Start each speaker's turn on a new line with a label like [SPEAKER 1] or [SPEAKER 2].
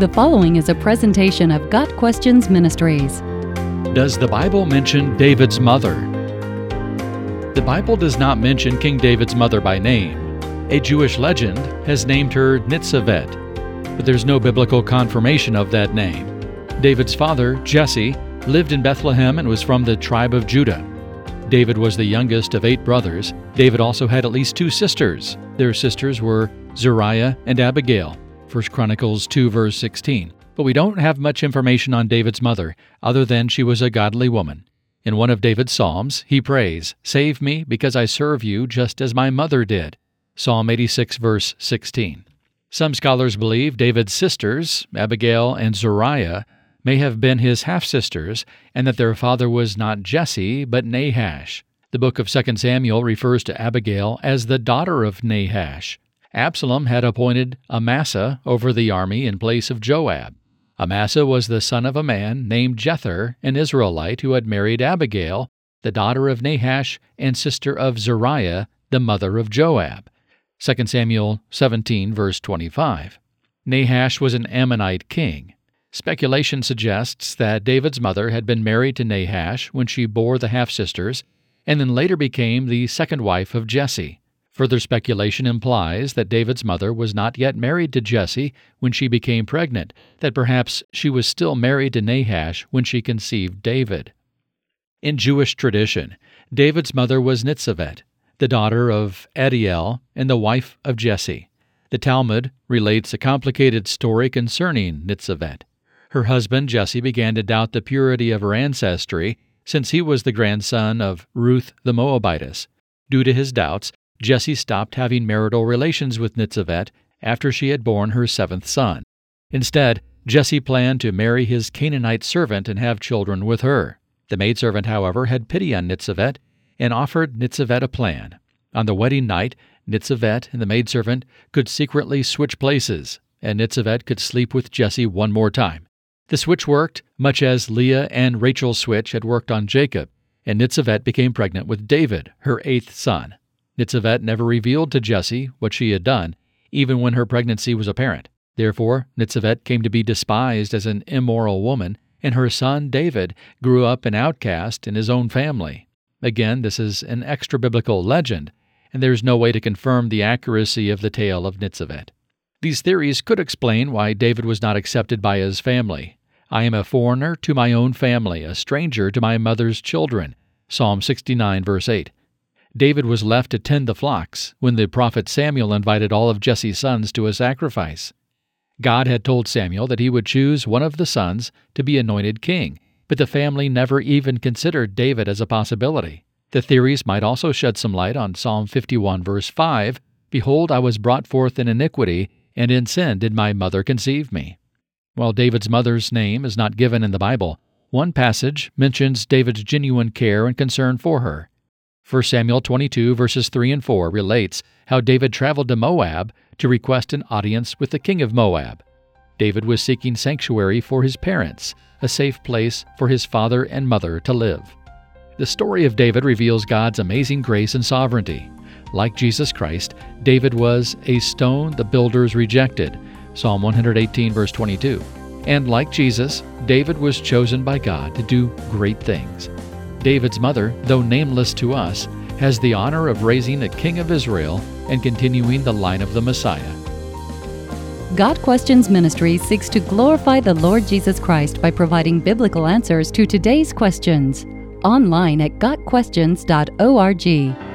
[SPEAKER 1] The following is a presentation of Got Questions Ministries.
[SPEAKER 2] Does the Bible mention David's mother? The Bible does not mention King David's mother by name. A Jewish legend has named her Nitzavet, but there's no biblical confirmation of that name. David's father, Jesse, lived in Bethlehem and was from the tribe of Judah. David was the youngest of eight brothers. David also had at least two sisters. Their sisters were Zeruiah and Abigail. 1 Chronicles 2 verse 16. But we don't have much information on David's mother, other than she was a godly woman. In one of David's psalms, he prays, Save me, because I serve you just as my mother did. Psalm 86 verse 16. Some scholars believe David's sisters, Abigail and Zeruiah, may have been his half sisters, and that their father was not Jesse, but Nahash. The book of 2 Samuel refers to Abigail as the daughter of Nahash. Absalom had appointed Amasa over the army in place of Joab. Amasa was the son of a man named Jether, an Israelite who had married Abigail, the daughter of Nahash and sister of Zeruiah, the mother of Joab. 2 Samuel 17, verse 25. Nahash was an Ammonite king. Speculation suggests that David's mother had been married to Nahash when she bore the half sisters, and then later became the second wife of Jesse. Further speculation implies that David's mother was not yet married to Jesse when she became pregnant, that perhaps she was still married to Nahash when she conceived David. In Jewish tradition, David's mother was Nitzavet, the daughter of Adiel and the wife of Jesse. The Talmud relates a complicated story concerning Nitzavet. Her husband Jesse began to doubt the purity of her ancestry since he was the grandson of Ruth the Moabitess. Due to his doubts, Jesse stopped having marital relations with Nitzavet after she had borne her seventh son. Instead, Jesse planned to marry his Canaanite servant and have children with her. The maidservant, however, had pity on Nitzavet and offered Nitzavet a plan. On the wedding night, Nitzavet and the maidservant could secretly switch places, and Nitzavet could sleep with Jesse one more time. The switch worked, much as Leah and Rachel's switch had worked on Jacob, and Nitzavet became pregnant with David, her eighth son. Nitzavet never revealed to Jesse what she had done, even when her pregnancy was apparent. Therefore, Nitzavet came to be despised as an immoral woman, and her son David grew up an outcast in his own family. Again, this is an extra biblical legend, and there is no way to confirm the accuracy of the tale of Nitzavet. These theories could explain why David was not accepted by his family. I am a foreigner to my own family, a stranger to my mother's children. Psalm 69, verse 8. David was left to tend the flocks when the prophet Samuel invited all of Jesse's sons to a sacrifice. God had told Samuel that he would choose one of the sons to be anointed king, but the family never even considered David as a possibility. The theories might also shed some light on Psalm 51, verse 5 Behold, I was brought forth in iniquity, and in sin did my mother conceive me. While David's mother's name is not given in the Bible, one passage mentions David's genuine care and concern for her. 1 Samuel 22, verses 3 and 4 relates how David traveled to Moab to request an audience with the king of Moab. David was seeking sanctuary for his parents, a safe place for his father and mother to live. The story of David reveals God's amazing grace and sovereignty. Like Jesus Christ, David was a stone the builders rejected. Psalm 118, verse 22. And like Jesus, David was chosen by God to do great things. David's mother, though nameless to us, has the honor of raising a king of Israel and continuing the line of the Messiah.
[SPEAKER 1] Got Questions Ministry seeks to glorify the Lord Jesus Christ by providing biblical answers to today's questions. Online at GotQuestions.org.